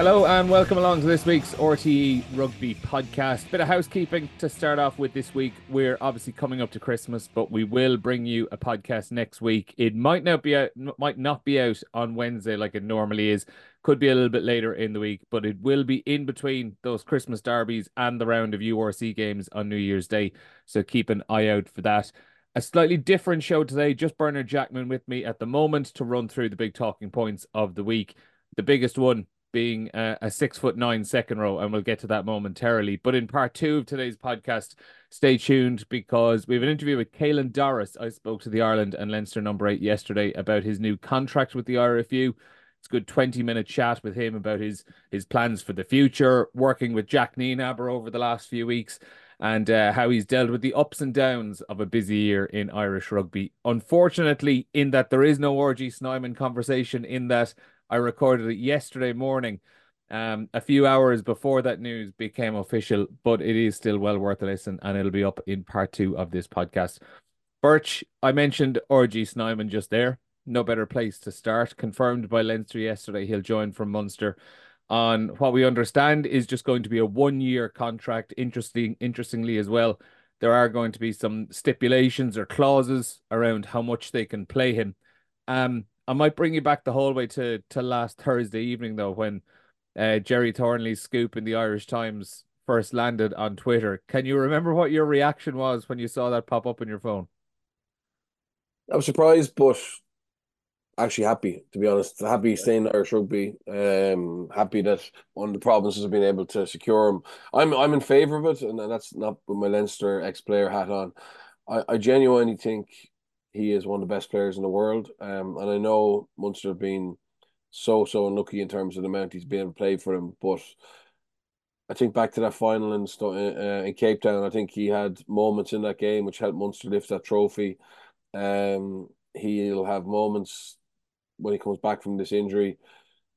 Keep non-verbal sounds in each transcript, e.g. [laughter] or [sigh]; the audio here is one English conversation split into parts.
Hello and welcome along to this week's RTE Rugby podcast. Bit of housekeeping to start off with this week. We're obviously coming up to Christmas, but we will bring you a podcast next week. It might not be out, might not be out on Wednesday like it normally is. Could be a little bit later in the week, but it will be in between those Christmas derbies and the round of URC games on New Year's Day. So keep an eye out for that. A slightly different show today. Just Bernard Jackman with me at the moment to run through the big talking points of the week. The biggest one being a, a, six foot nine second row, and we'll get to that momentarily. But in part two of today's podcast, stay tuned because we have an interview with Caelan Doris. I spoke to the Ireland and Leinster number eight yesterday about his new contract with the IRFU. It's a good 20 minute chat with him about his his plans for the future, working with Jack Nienaber over the last few weeks, and uh, how he's dealt with the ups and downs of a busy year in Irish rugby. Unfortunately, in that there is no RG Snyman conversation, in that I recorded it yesterday morning, um, a few hours before that news became official, but it is still well worth a listen and it'll be up in part two of this podcast. Birch, I mentioned RG Snyman just there. No better place to start. Confirmed by Leinster yesterday, he'll join from Munster on what we understand is just going to be a one year contract. Interesting, interestingly as well, there are going to be some stipulations or clauses around how much they can play him. Um, I might bring you back the whole way to to last Thursday evening though, when uh, Gerry Thornley's scoop in the Irish Times first landed on Twitter. Can you remember what your reaction was when you saw that pop up on your phone? I was surprised, but actually happy to be honest. Happy staying Irish rugby. Um, happy that one of the provinces have been able to secure him. I'm I'm in favour of it, and that's not with my Leinster ex player hat on. I, I genuinely think he is one of the best players in the world. Um, and I know Munster have been so so unlucky in terms of the amount he's been able to play for him, but. I think back to that final in uh, in Cape Town. I think he had moments in that game which helped Munster lift that trophy. Um, he'll have moments when he comes back from this injury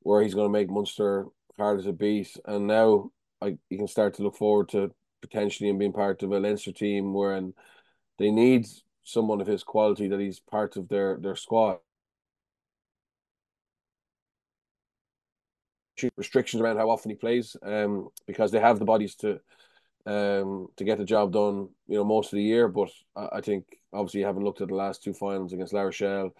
where he's going to make Munster hard as a beat. And now I you can start to look forward to potentially him being part of a Leinster team where they need someone of his quality that he's part of their their squad. Restrictions around how often he plays, um, because they have the bodies to, um, to get the job done. You know, most of the year. But I, I think obviously you haven't looked at the last two finals against La Rochelle,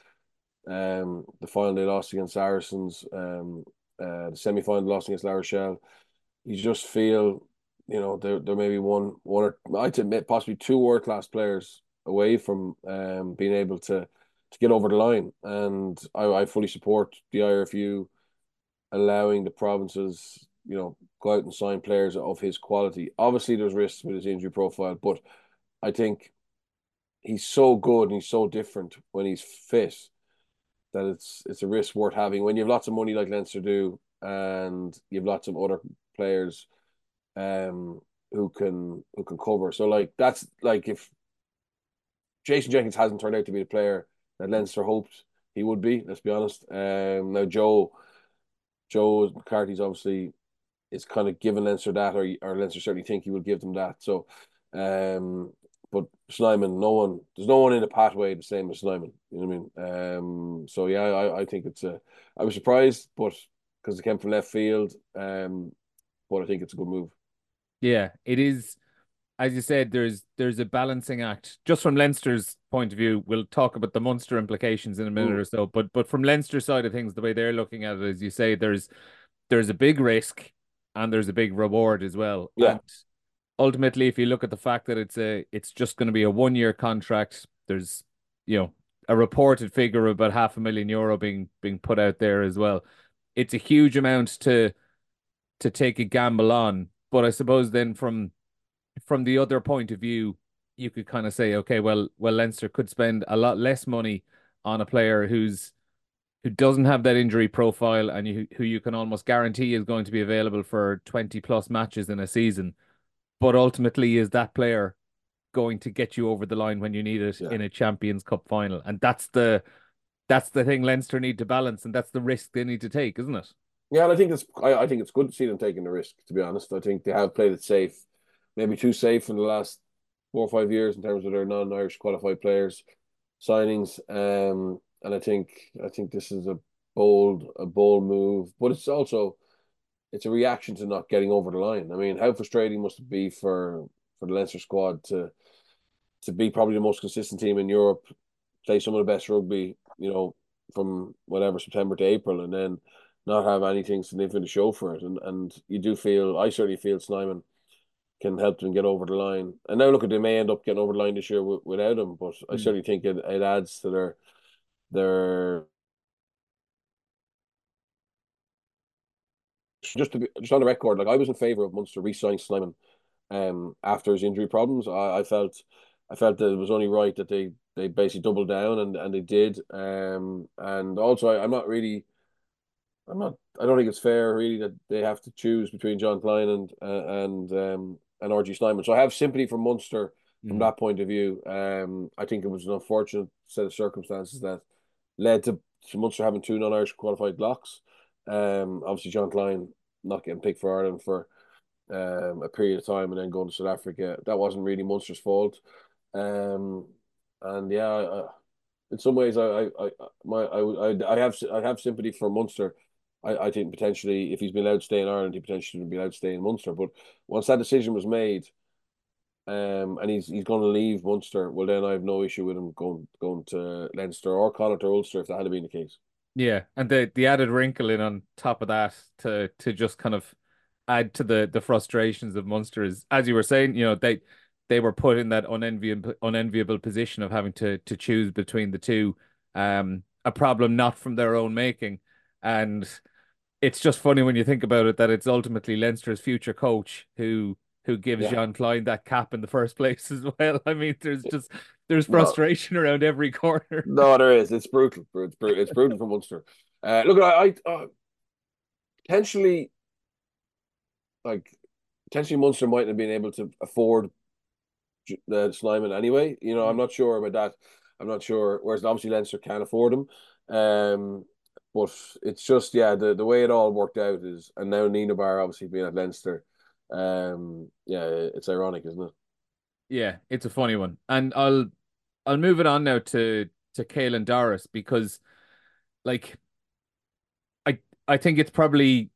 um, the final they lost against Saracens, um, uh, the semi final lost against La Rochelle. You just feel, you know, there there may be one one or I'd admit possibly two world class players away from um, being able to to get over the line. And I, I fully support the IRFU allowing the provinces, you know, go out and sign players of his quality. Obviously, there's risks with his injury profile, but I think he's so good and he's so different when he's fit that it's it's a risk worth having. When you have lots of money like Leinster do, and you have lots of other players, um, who can who can cover. So like that's like if Jason Jenkins hasn't turned out to be the player that Leinster hoped he would be. Let's be honest. Um, now Joe, Joe McCarthy's obviously is kind of given Leinster that, or or Leinster certainly think he will give them that. So, um, but Snyman, no one, there's no one in the pathway the same as Snyman. You know what I mean? Um, so yeah, I, I think it's a. I was surprised, but because it came from left field, um, but I think it's a good move. Yeah, it is as you said, there's there's a balancing act. Just from Leinster's point of view, we'll talk about the Munster implications in a minute Ooh. or so. But but from Leinster's side of things, the way they're looking at it, as you say, there's there's a big risk and there's a big reward as well. Yeah. And ultimately, if you look at the fact that it's a it's just going to be a one year contract, there's you know a reported figure of about half a million euro being being put out there as well. It's a huge amount to to take a gamble on. But I suppose then from from the other point of view, you could kind of say, okay, well, well, Leinster could spend a lot less money on a player who's who doesn't have that injury profile and you, who you can almost guarantee is going to be available for 20 plus matches in a season. But ultimately, is that player going to get you over the line when you need it yeah. in a Champions Cup final? And that's the that's the thing Leinster need to balance, and that's the risk they need to take, isn't it? Yeah, and I think it's I, I think it's good to see them taking the risk. To be honest, I think they have played it safe maybe too safe in the last four or five years in terms of their non-Irish qualified players signings. Um, and I think I think this is a bold a bold move, but it's also it's a reaction to not getting over the line. I mean, how frustrating must it be for for the Leinster squad to to be probably the most consistent team in Europe, play some of the best rugby, you know, from whatever September to April, and then not have anything significant to show for it. And and you do feel, I certainly feel Snyman can help them get over the line. And now look at they may end up getting over the line this year w- without him, but mm. I certainly think it, it adds to their their just to be just on the record, like I was in favour of Munster re-signing um after his injury problems. I, I felt I felt that it was only right that they they basically doubled down and and they did. Um and also I, I'm not really I'm not I don't think it's fair really that they have to choose between John Kleyn and uh, and um and RG Snyman. So I have sympathy for Munster from mm. that point of view. Um I think it was an unfortunate set of circumstances that led to, to Munster having two non-Irish qualified locks. Um, obviously John Kleyn not getting picked for Ireland for um, a period of time and then going to South Africa. That wasn't really Munster's fault. Um, and yeah, I, in some ways, I, I, my, I, I have, I have sympathy for Munster. I, I think potentially if he's been allowed to stay in Ireland, he potentially would be allowed to stay in Munster. But once that decision was made, um, and he's he's going to leave Munster, well then I have no issue with him going going to Leinster or Connacht or Ulster if that had been the case. Yeah, and the the added wrinkle in on top of that to to just kind of add to the the frustrations of Munster is, as you were saying, you know they they were put in that unenviable unenviable position of having to to choose between the two, um, a problem not from their own making, and it's just funny when you think about it that it's ultimately Leinster's future coach who who gives yeah. Jean Kleyn that cap in the first [laughs] place as well. I mean, there's just there's frustration no. around every corner. [laughs] No, there is. It's brutal. It's brutal. It's brutal for Munster. Uh, look, I, I uh, potentially like potentially Munster might have been able to afford the Snyman anyway. You know, I'm mm. not sure about that. I'm not sure. Whereas obviously Leinster can't afford him. Um, but it's just yeah, the, the way it all worked out is, and now Nienaber obviously being at Leinster um, yeah, it's ironic, isn't it? Yeah, it's a funny one, and I'll I'll move it on now to to Caelan Doris because, like, I I think it's probably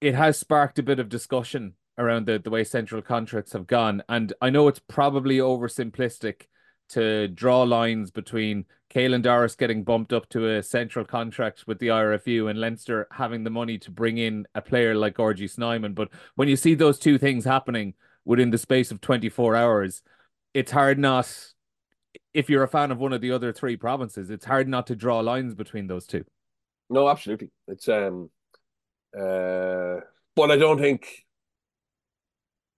it has sparked a bit of discussion around the the way central contracts have gone, and I know it's probably oversimplistic to draw lines between Caelan Doris getting bumped up to a central contract with the IRFU and Leinster having the money to bring in a player like RG Snyman. But when you see those two things happening within the space of 24 hours, it's hard not, if you're a fan of one of the other three provinces, it's hard not to draw lines between those two. No, absolutely. It's, um, uh, but I don't think,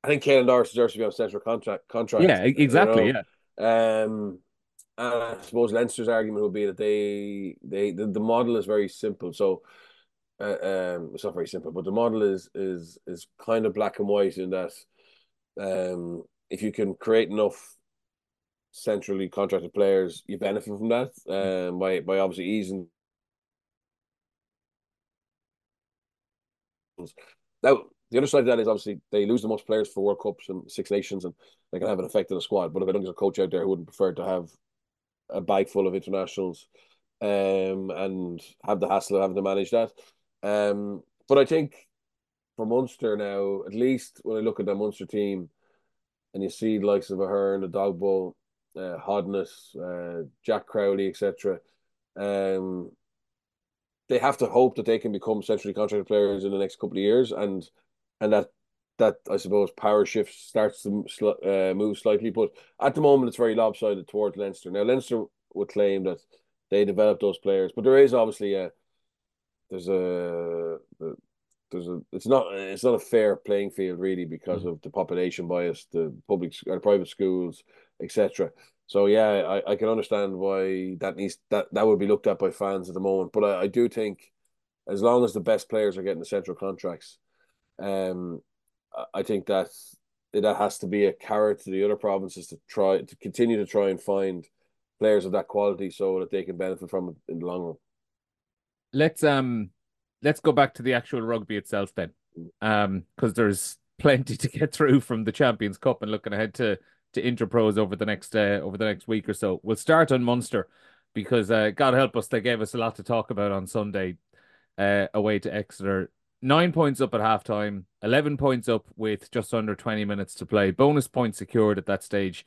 I think Caelan Doris deserves to be on central contract. contract yeah, exactly. Yeah. Um, and I suppose Leinster's argument would be that they they the, the model is very simple. So uh, um, it's not very simple, but the model is is is kind of black and white in that um, if you can create enough centrally contracted players, you benefit from that um, by by obviously easing. Now the other side of that is obviously they lose the most players for World Cups and Six Nations, and they can have an effect on the squad. But if I don't there's a coach out there who wouldn't prefer to have a bag full of internationals um, and have the hassle of having to manage that. Um, but I think for Munster now, at least when I look at the Munster team and you see the likes of Ahern, Edogbo, uh, Hodnett, uh, Jack Crowley, etc., um, they have to hope that they can become centrally contracted players in the next couple of years, and and that that I suppose power shift starts to uh, move slightly. But at the moment, it's very lopsided towards Leinster. Now, Leinster would claim that they developed those players, but there is obviously a there's a there's a it's not it's not a fair playing field really because mm-hmm. of the population bias, the public or private schools, etc. So yeah, I, I can understand why that needs that that would be looked at by fans at the moment. But I, I do think as long as the best players are getting the central contracts, um, I think that that has to be a carrot to the other provinces to try to continue to try and find players of that quality so that they can benefit from it in the long run. Let's um let's go back to the actual rugby itself then. Um because there's plenty to get through from the Champions Cup and looking ahead to to Interpros over the next uh, over the next week or so. We'll start on Munster because uh, God help us, they gave us a lot to talk about on Sunday uh, away to Exeter nine points up at halftime, 11 points up with just under 20 minutes to play, bonus points secured at that stage.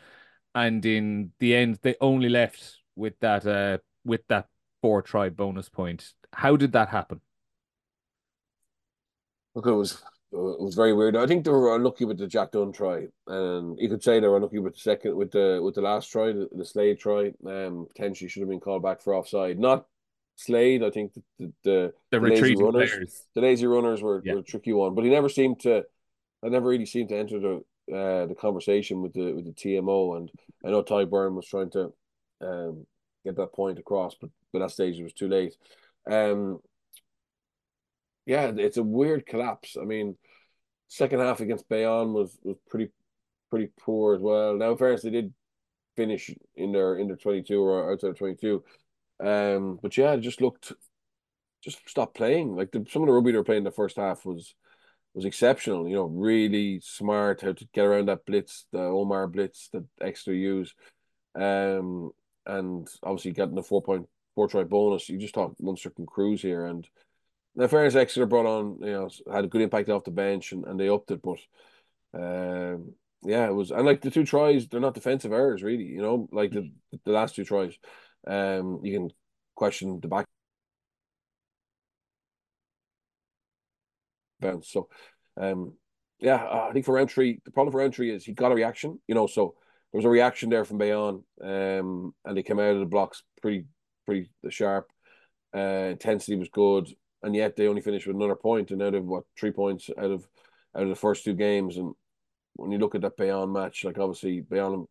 And in the end, they only left with that uh with that four try bonus point. How did that happen? Look, it was it was very weird. I think they were unlucky with the Jack Dunne try, and you could say they were unlucky with the second with the with the last try, the, the Slade try. Um, potentially should have been called back for offside. Not Slade. I think the the, the, The, lazy runners, players. the lazy runners were, Yeah. were a tricky one, but he never seemed to. I never really seemed to enter the uh, the conversation with the with the TMO, and I know Tadhg Beirne was trying to um, get that point across, but by that stage it was too late. Um, yeah, it's a weird collapse. I mean, second half against Bayonne was was pretty pretty poor as well. Now, in fairness, they did finish in their in their twenty two or outside of twenty two, um, but yeah, it just looked just stopped playing. Like the, some of the rugby they were playing in the first half was was exceptional. You know, really smart how to get around that blitz, the Omar blitz that Exeter use, um, and obviously getting the four point four try bonus. You just thought Munster can cruise here, and in fairness, Exeter brought on you know had a good impact off the bench and, and they upped it, but um, yeah, it was and like the two tries, they're not defensive errors really. You know, like the the last two tries, um, you can question the back bounce. So, um, yeah, I think for three, the problem for three is he got a reaction. You know, so there was a reaction there from Bayonne, um, and they came out of the blocks pretty pretty the sharp. Uh, intensity was good, and yet they only finished with another point, and out of what three points out of out of the first two games. And when you look at that Bayonne match, like obviously Bayonne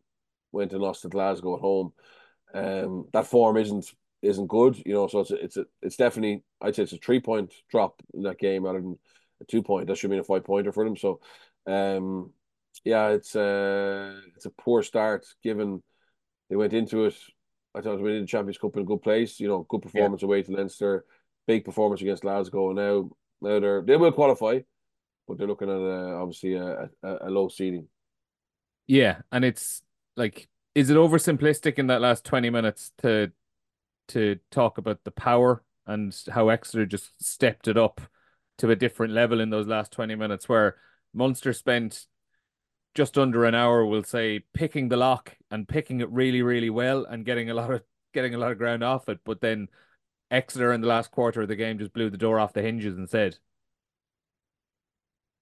went and lost to Glasgow at home. Um, that form isn't isn't good, you know. So it's a, it's a, it's definitely I'd say it's a three point drop in that game rather than a two point. That should been a five pointer for them. So, um, yeah, it's uh it's a poor start given they went into it. I thought went into the Champions Cup in a good place. You know, good performance away to Leinster, big performance against Glasgow. Now, now they're they will qualify, but they're looking at uh, obviously a, a, a low seeding. Yeah, and it's like, is it oversimplistic in that last 20 minutes to to talk about the power and how Exeter just stepped it up to a different level in those last 20 minutes where Munster spent just under an hour, we'll say, picking the lock and picking it really, really well and getting a lot of getting a lot of ground off it. But then Exeter in the last quarter of the game just blew the door off the hinges and said,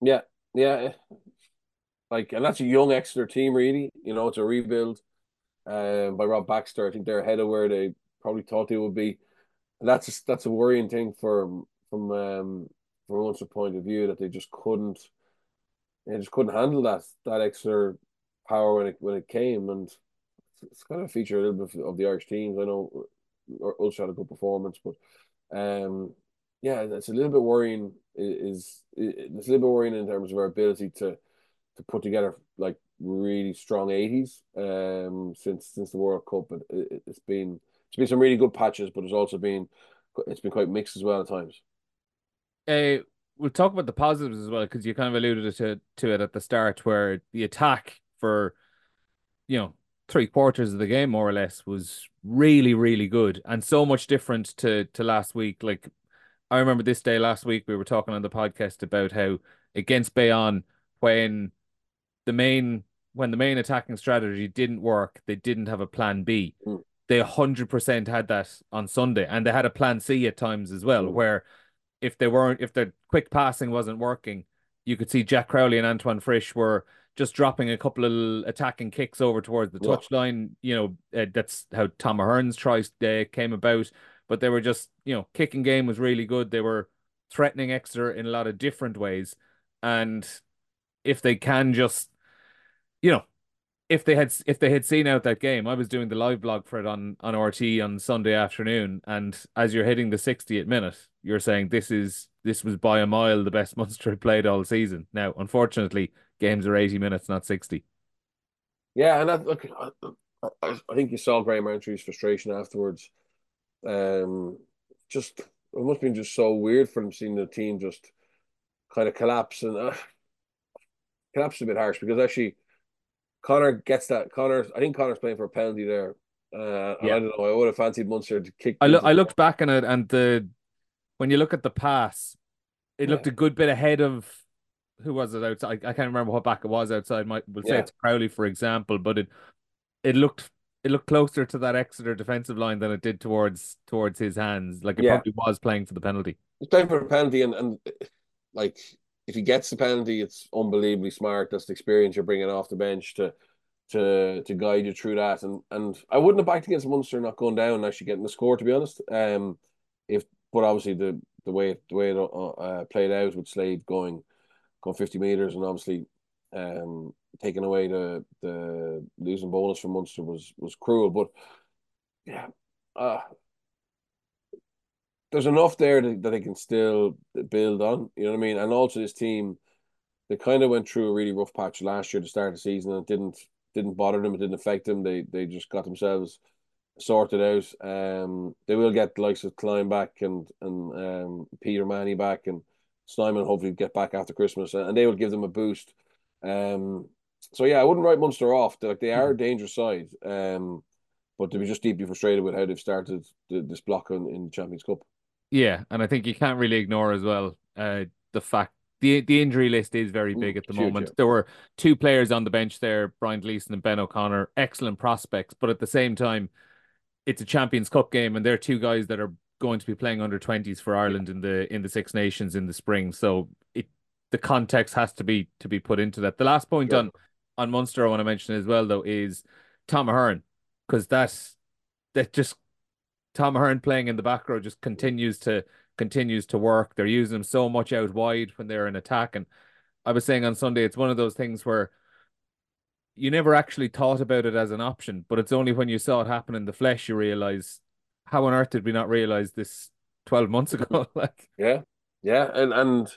Yeah, yeah. Like, and that's a young Exeter team, really. You know, it's a rebuild um, by Rob Baxter. I think they're ahead of where they probably thought they would be. And that's a, that's a worrying thing for from um, from a point of view that they just couldn't they just couldn't handle that that extra power when it when it came, and it's, kind of a feature a little bit of the Irish teams. I know Ulster had a good performance, but um, yeah, it's a little bit worrying. Is, is it's a little bit worrying in terms of our ability to to put together like really strong eighties um since since the World Cup. But it, it's been it's been some really good patches, but it's also been it's been quite mixed as well at times. uh, we'll talk about the positives as well because you kind of alluded to to it at the start where the attack for you know three quarters of the game more or less was really really good and so much different to to last week like I remember this day last week we were talking on the podcast about how against Bayonne when the main when the main attacking strategy didn't work they didn't have a plan B Mm. they 100% had that on Sunday and they had a plan C at times as well Mm. where if they weren't if the quick passing wasn't working you could see Jack Crowley and Antoine Frisch were just dropping a couple of attacking kicks over towards the Yeah. touchline. You know, uh, that's how Tom Ahern's tries uh, came about. But they were just, you know, kicking game was really good. They were threatening Exeter in a lot of different ways. And if they can just, you know, if they had if they had seen out that game, I was doing the live blog for it on on RT on Sunday afternoon, and as you're hitting the 60th minute, you're saying this is this was by a mile the best [laughs] Munster played all season. Now, unfortunately, games are 80 minutes, not 60. Yeah, and that look, I, I, I think you saw Graham Rowntree's frustration afterwards. Um, just it must have been just so weird for him seeing the team just kind of collapse and uh, collapse is a bit harsh because actually Connor gets that. Connor, I think Connor's playing for a penalty there. Uh, Yeah. I don't know. I would have fancied Munster to kick. I, lo- I looked back on it, and the when you look at the pass, it looked a good bit ahead of who was it outside? I can't remember what back it was outside. Might we'll say Yeah. it's Crowley, for example, but it it looked it looked closer to that Exeter defensive line than it did towards towards his hands. Like it Yeah. probably was playing for the penalty. He's playing for a penalty, and, and like if he gets the penalty, it's unbelievably smart. That's the experience you're bringing off the bench to to to guide you through that. And and I wouldn't have backed against Munster not going down and actually getting the score, to be honest. Um, if but obviously the the way the way it uh, uh, played out with Slade going going fifty meters and obviously um taking away the the losing bonus from Munster was was cruel. But yeah, uh, there's enough there that, that they can still build on. You know what I mean? And also this team, they kind of went through a really rough patch last year to start the season, and it didn't didn't bother them. It didn't affect them. They they just got themselves sorted out. Um, they will get the likes of Kleyn back and and um, Peter O'Mahony back and Snyman hopefully get back after Christmas, and they will give them a boost. Um, so yeah, I wouldn't write Munster off. They're, like they are a dangerous side. Um, but to be just deeply frustrated with how they've started the, this block in, in the Champions Cup. Yeah, and I think you can't really ignore as well uh, the fact the the injury list is very Ooh, big at the huge, moment. yeah. There were two players on the bench there, Brian Gleeson and Ben O'Connor, excellent prospects, but at the same time, it's a Champions Cup game, and they're two guys that are going to be playing under twenties for Ireland in the in the Six Nations in the spring. So it the context has to be to be put into that. The last point Yeah. on on Munster I want to mention as well though is Tom Ahern because that's that just Tom Ahern playing in the back row just continues to continues to work. They're using him so much out wide when they're in attack. And I was saying on Sunday, it's one of those things where you never actually thought about it as an option, but it's only when you saw it happen in the flesh you realize how on earth did we not realize this 12 months ago? [laughs] like Yeah, yeah, and and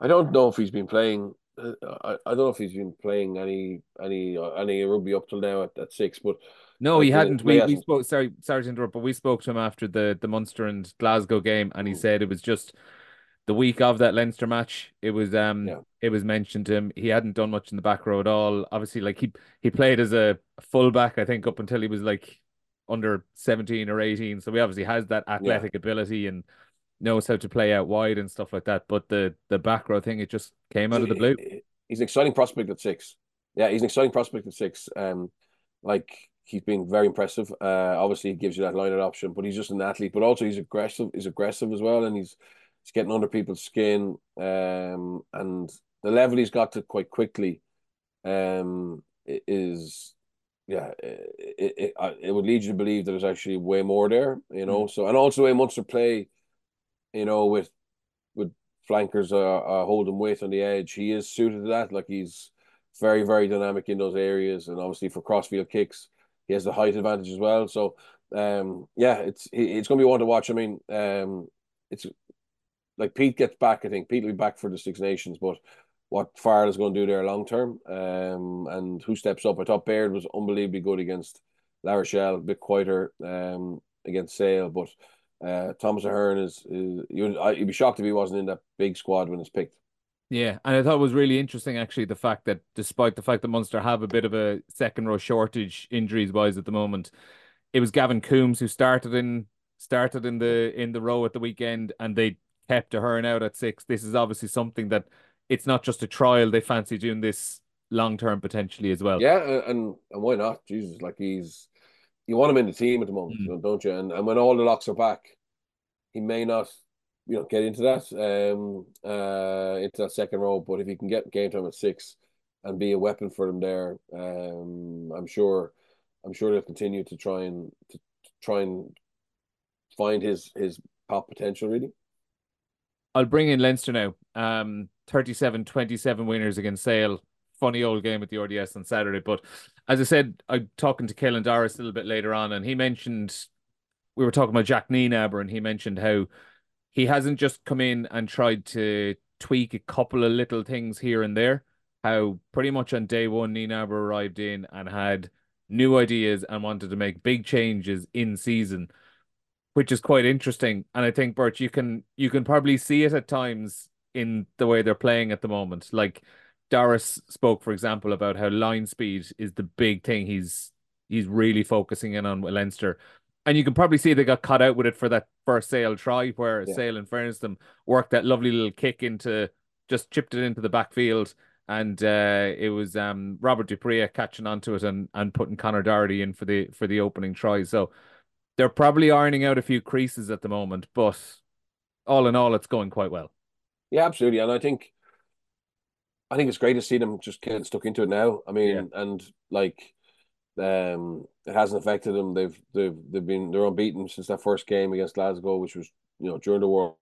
I don't know if he's been playing. Uh, I, I don't know if he's been playing any any uh, any rugby up till now at, at six, but no, Like, he hadn't. We we spoke sorry, sorry to interrupt, but we spoke to him after the the Munster and Glasgow game and he said it was just the week of that Leinster match, it was um Yeah. it was mentioned to him. He hadn't done much in the back row at all. Obviously, like he he played as a fullback, I think, up until he was like under 17 or 18. So he obviously has that athletic ability and knows how to play out wide and stuff like that. But the the back row thing, it just came out of the blue. He's an exciting prospect at six. Yeah, he's an exciting prospect at six. Um, like he's been very impressive. Uh, obviously he gives you that line out option, but he's just an athlete. But also he's aggressive. He's aggressive as well, and he's he's getting under people's skin. Um, and the level he's got to quite quickly, um, is yeah, it, it, it, it would lead you to believe that there's actually way more there, you know. So and also the way Munster play, you know, with with flankers uh, uh holding weight on the edge, he is suited to that. Like he's very very dynamic in those areas, and obviously for crossfield kicks, he has the height advantage as well. So um, yeah, it's it's going to be one to watch. I mean, um, it's like Pete gets back. I think Pete will be back for the Six Nations, but what Farrell is going to do there long term, um, and who steps up. I thought Baird was unbelievably good against La Rochelle, a bit quieter um, against Sale, but uh, Thomas Ahern is, is you, I, you'd be shocked if he wasn't in that big squad when it's picked. Yeah, and I thought it was really interesting actually the fact that despite the fact that Munster have a bit of a second row shortage injuries wise at the moment, it was Gavin Coombs who started in started in the in the row at the weekend and they kept Ahern out at six. This is obviously something that it's not just a trial, they fancy doing this long term potentially as well. Yeah, and and why not? Jesus, like he's you want him in the team at the moment, Mm. don't you? And and when all the locks are back, he may not, you know, get into that um uh into that second row. But if he can get game time at six and be a weapon for them there, um, I'm sure, I'm sure they'll continue to try and to, to try and find his his top potential. Really, I'll bring in Leinster now. Um 37-27 winners against Sale. Funny old game at the RDS on Saturday. But as I said, I'm talking to Caelan Doris a little bit later on, and he mentioned we were talking about Jack Nienaber, and he mentioned how he hasn't just come in and tried to tweak a couple of little things here and there. How pretty much on day one, Nienaber arrived in and had new ideas and wanted to make big changes in season, which is quite interesting. And I think, Bert, you can you can probably see it at times in the way they're playing at the moment. Like Doris spoke, for example, about how line speed is the big thing he's he's really focusing in on with Leinster. And you can probably see they got caught out with it for that first Sale try, where Yeah. Sale, fairness them, worked that lovely little kick into just chipped it into the backfield. And uh, it was um, Robert du Preez catching onto it and, and putting Connor Doherty in for the for the opening try. So they're probably ironing out a few creases at the moment, but all in all, it's going quite well. Yeah, absolutely. And I think I think it's great to see them just getting stuck into it now. I mean, Yeah. and like um it hasn't affected them. They've they've they've been they're unbeaten since that first game against Glasgow, which was, you know, during the war.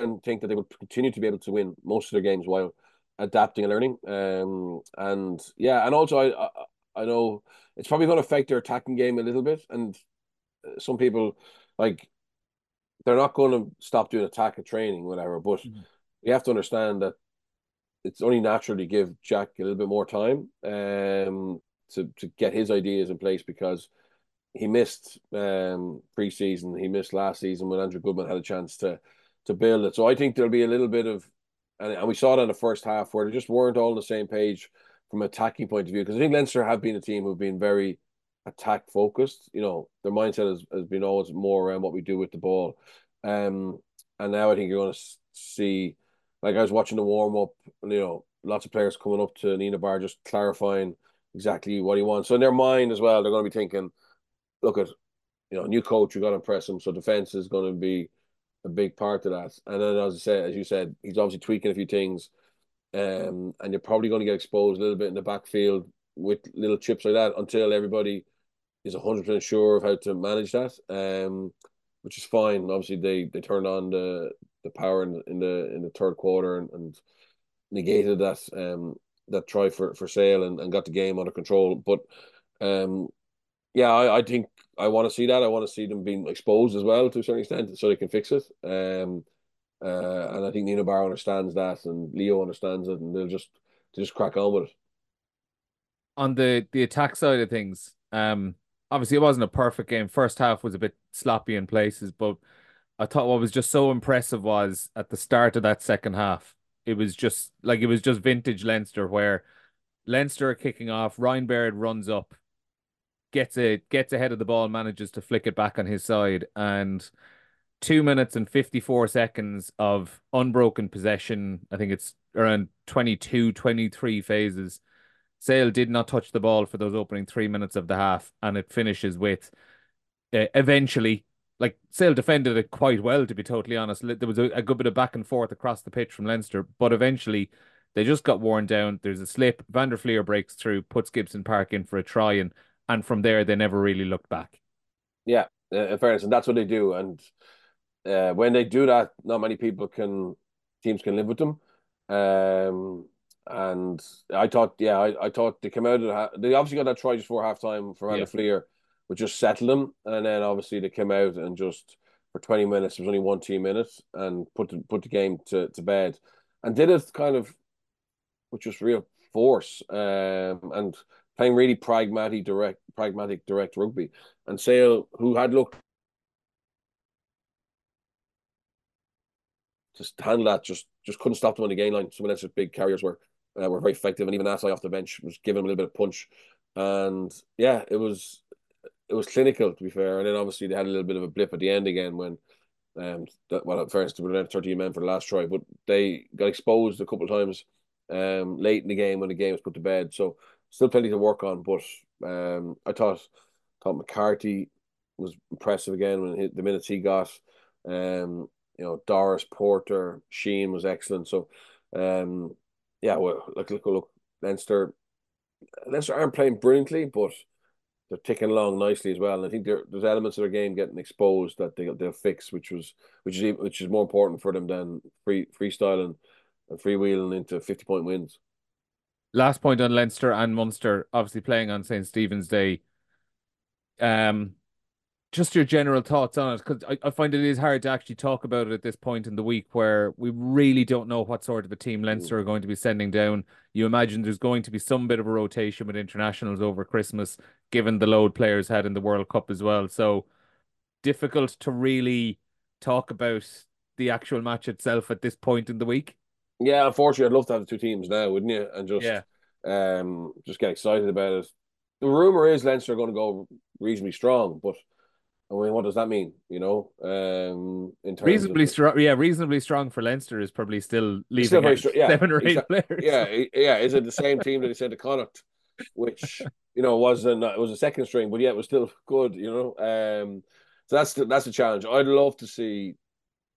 And think that they will continue to be able to win most of their games while adapting and learning. Um and yeah, and also I I, I know it's probably going to affect their attacking game a little bit. And some people like they're not going to stop doing attack and training, whatever. But Mhm. you have to understand that it's only natural to give Jack a little bit more time um, to to get his ideas in place because he missed um, preseason, he missed last season when Andrew Goodman had a chance to to build it. So I think there'll be a little bit of, and, and we saw it in the first half where they just weren't all on the same page from an attacking point of view. Because I think Leinster have been a team who've been very attack focused. You know, their mindset has, has been always more around what we do with the ball. Um, and now I think you're going to see, like I was watching the warm up, you know, lots of players coming up to Nienaber just clarifying exactly what he wants. So in their mind as well, they're going to be thinking, look at, you know, new coach, you got to impress him. So defense is going to be a big part of that. And then as I said, as you said, he's obviously tweaking a few things. Um, and you're probably going to get exposed a little bit in the backfield with little chips like that until everybody is 100% sure of how to manage that. Um, which is fine. Obviously, they they turned on the the power in, in the in the third quarter and, and negated that um that try for for Sale and, and got the game under control. But um yeah, I, I think I want to see that. I want to see them being exposed as well to a certain extent so they can fix it. Um uh and I think Nienaber understands that and Leo understands it and they'll just they just crack on with it. on the the attack side of things, um, obviously it wasn't a perfect game. First half was a bit sloppy in places, but I thought what was just so impressive was at the start of that second half, it was just like it was just vintage Leinster where Leinster are kicking off, Ryan Baird runs up, gets it gets ahead of the ball, manages to flick it back on his side, and two minutes and 54 seconds of unbroken possession. I think it's around 22, 23 phases. Sale did not touch the ball for those opening three minutes of the half, and it finishes with uh, eventually, like Sale defended it quite well, to be totally honest. There was a, a good bit of back and forth across the pitch from Leinster, but eventually they just got worn down. There's a slip. Van der Flier breaks through, puts Gibson Park in for a try, and and from there they never really looked back. Yeah, uh, in fairness, and that's what they do. And uh, when they do that, not many people can teams can live with them. Um, and I thought, yeah, I, I thought they came out of the, they obviously got that try just before halftime for Van Yeah. der Flier, which just settled them. And then obviously they came out and just for 20 minutes, there was only one team in it and put the, put the game to, to bed and did it kind of, which was real force um, and playing really pragmatic, direct, pragmatic, direct rugby. And Sale, who had looked just handle that, just just couldn't stop them on the gain line. Some of Leinster's big carriers were uh, were very effective, and even Asai off the bench was giving them a little bit of punch. And yeah, it was it was clinical to be fair. And then obviously they had a little bit of a blip at the end again when um that, well at first they were 13 men for the last try, but they got exposed a couple of times um late in the game when the game was put to bed. So still plenty to work on, but um I thought thought McCarthy was impressive again when he, the minutes he got. Um, you know, Doris Porter, Sheehan was excellent. So, um, yeah, well, look, look, look, Leinster, Leinster aren't playing brilliantly, but they're ticking along nicely as well. And I think there, there's elements of their game getting exposed that they they'll fix, which was which is which is more important for them than free freestyling and freewheeling into fifty point wins. Last point on Leinster and Munster, obviously playing on St. Stephen's Day. Um, just your general thoughts on it, because I, I find it is hard to actually talk about it at this point in the week where we really don't know what sort of a team Leinster are going to be sending down. You imagine there's going to be some bit of a rotation with internationals over Christmas, given the load players had in the World Cup as well. So difficult to really talk about the actual match itself at this point in the week. Yeah, unfortunately, I'd love to have the two teams now, wouldn't you? And just Yeah. um just get excited about it. the rumor is Leinster are going to go reasonably strong, but I mean, what does that mean? You know, um, in terms reasonably of, strong. Yeah, reasonably strong for Leinster is probably still leaving still very str- [laughs] yeah, seven or eight exactly. players. yeah, yeah. Is it the same team that he sent to Connacht, which you know was an it was a second string, but yeah, it was still [laughs] good. You know, um, so that's the, that's the challenge. I'd love to see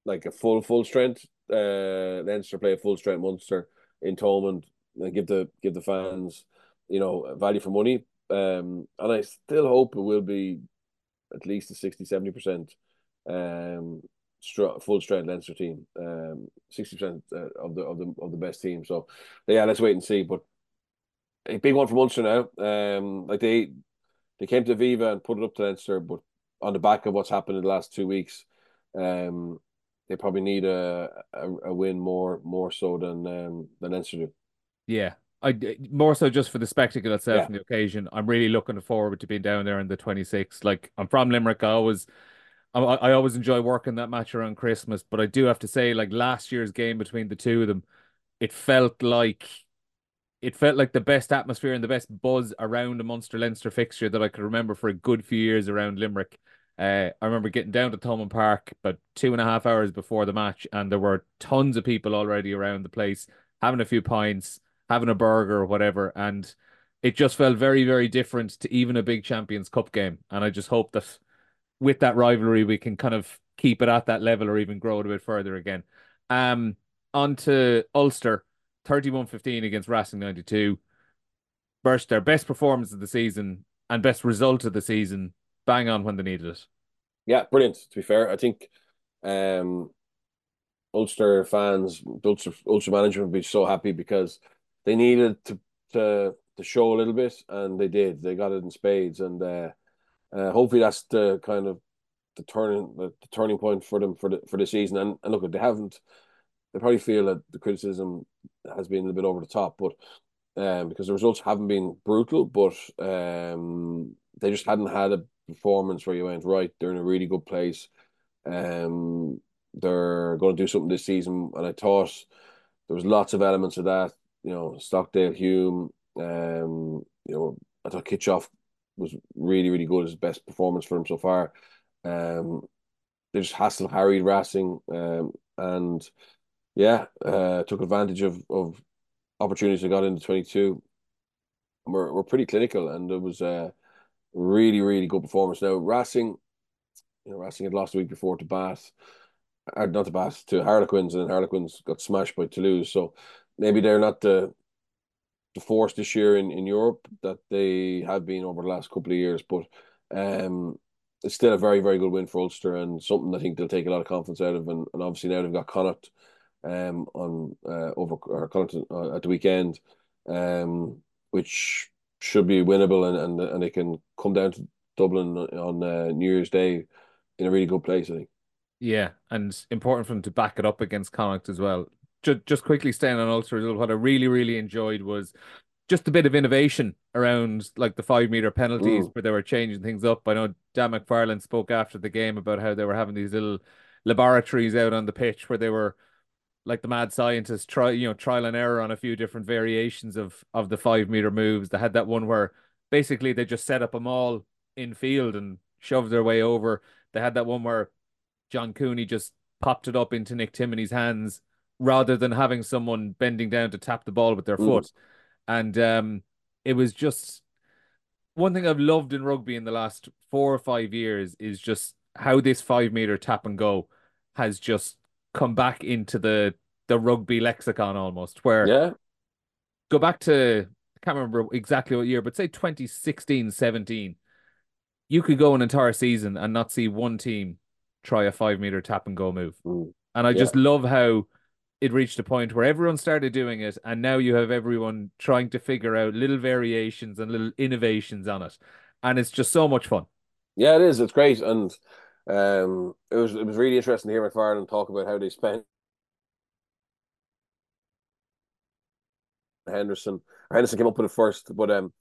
like a full full strength uh Leinster play a full strength Munster in Thomond and give the give the fans you know value for money. Um, and I still hope it will be at least a 60 70 percent um full strength Leinster team. Um, sixty percent uh, of the of the of the best team. So yeah, let's wait and see. But a big one for Munster now. Um, like they they came to Aviva and put it up to Leinster, but on the back of what's happened in the last two weeks, um, they probably need a, a, a win more more so than um, than Leinster do. Yeah. I more so just for the spectacle itself Yeah. and the occasion. I'm really looking forward to being down there in the 26th. Like I'm from Limerick. I always, I, I always enjoy working that match around Christmas. But I do have to say, like last year's game between the two of them, it felt like, it felt like the best atmosphere and the best buzz around a Munster Leinster fixture that I could remember for a good few years around Limerick. Uh, I remember getting down to Thomond Park about two and a half hours before the match, and there were tons of people already around the place having a few pints having a burger or whatever. And it just felt very, very different to even a big Champions Cup game. And I just hope that with that rivalry, we can kind of keep it at that level or even grow it a bit further again. Um, on to Ulster, 31-15 against Racing 92. Burst their best performance of the season and best result of the season, bang on when they needed it. Yeah, brilliant. To be fair, I think um, Ulster fans, Ulster, Ulster management would be so happy because they needed to to to show a little bit, and they did. They got it in spades, and uh, uh, hopefully that's the kind of the turning the, the turning point for them for the for the season. And, and look, they haven't. They probably feel that the criticism has been a bit over the top, but um, because the results haven't been brutal, but um, they just hadn't had a performance where you went right. They're in a really good place. Um, they're going to do something this season, and I thought there was lots of elements of that. You know, Stockdale, Hume. Um, you know, I thought Kitshoff was really, really good. His best performance for him so far. Um, they just hassled harried Racing, um, and yeah, uh, took advantage of of opportunities they got into twenty two. We're we're pretty clinical, and it was a really, really good performance. Now Racing, you know, Racing had lost the week before to Bath not to Bath to Harlequins, and then Harlequins got smashed by Toulouse. So maybe they're not the the force this year in, in Europe that they have been over the last couple of years, but um, it's still a very very good win for Ulster and something I think they'll take a lot of confidence out of. And, and obviously now they've got Connacht um on uh, over or Connacht uh, at the weekend, um, which should be winnable, and and and they can come down to Dublin on uh, New Year's Day in a really good place. I think. Yeah, and important for them to back it up against Connacht as well. Just, just quickly staying on Ulster, what I really, really enjoyed was just a bit of innovation around like the five meter penalties Mm. where they were changing things up. I know Dan McFarland spoke after the game about how they were having these little laboratories out on the pitch where they were like the mad scientists try you know trial and error on a few different variations of of the five meter moves. They had that one where basically they just set up them all in field and shoved their way over. They had that one where John Cooney just popped it up into Nick Timoney's hands rather than having someone bending down to tap the ball with their Mm. foot. And um, it was just one thing I've loved in rugby in the last four or five years is just how this five meter tap and go has just come back into the the rugby lexicon almost. Where Yeah, go back to I can't remember exactly what year, but say 2016, 17, you could go an entire season and not see one team try a five meter tap and go move. Mm. And I Yeah. just love how it reached a point where everyone started doing it, and now you have everyone trying to figure out little variations and little innovations on it. And it's just so much fun. yeah, it is. It's great, and um, it was it was really interesting to hear McFarland talk about how they spent Henderson. Henderson came up with it first, but um,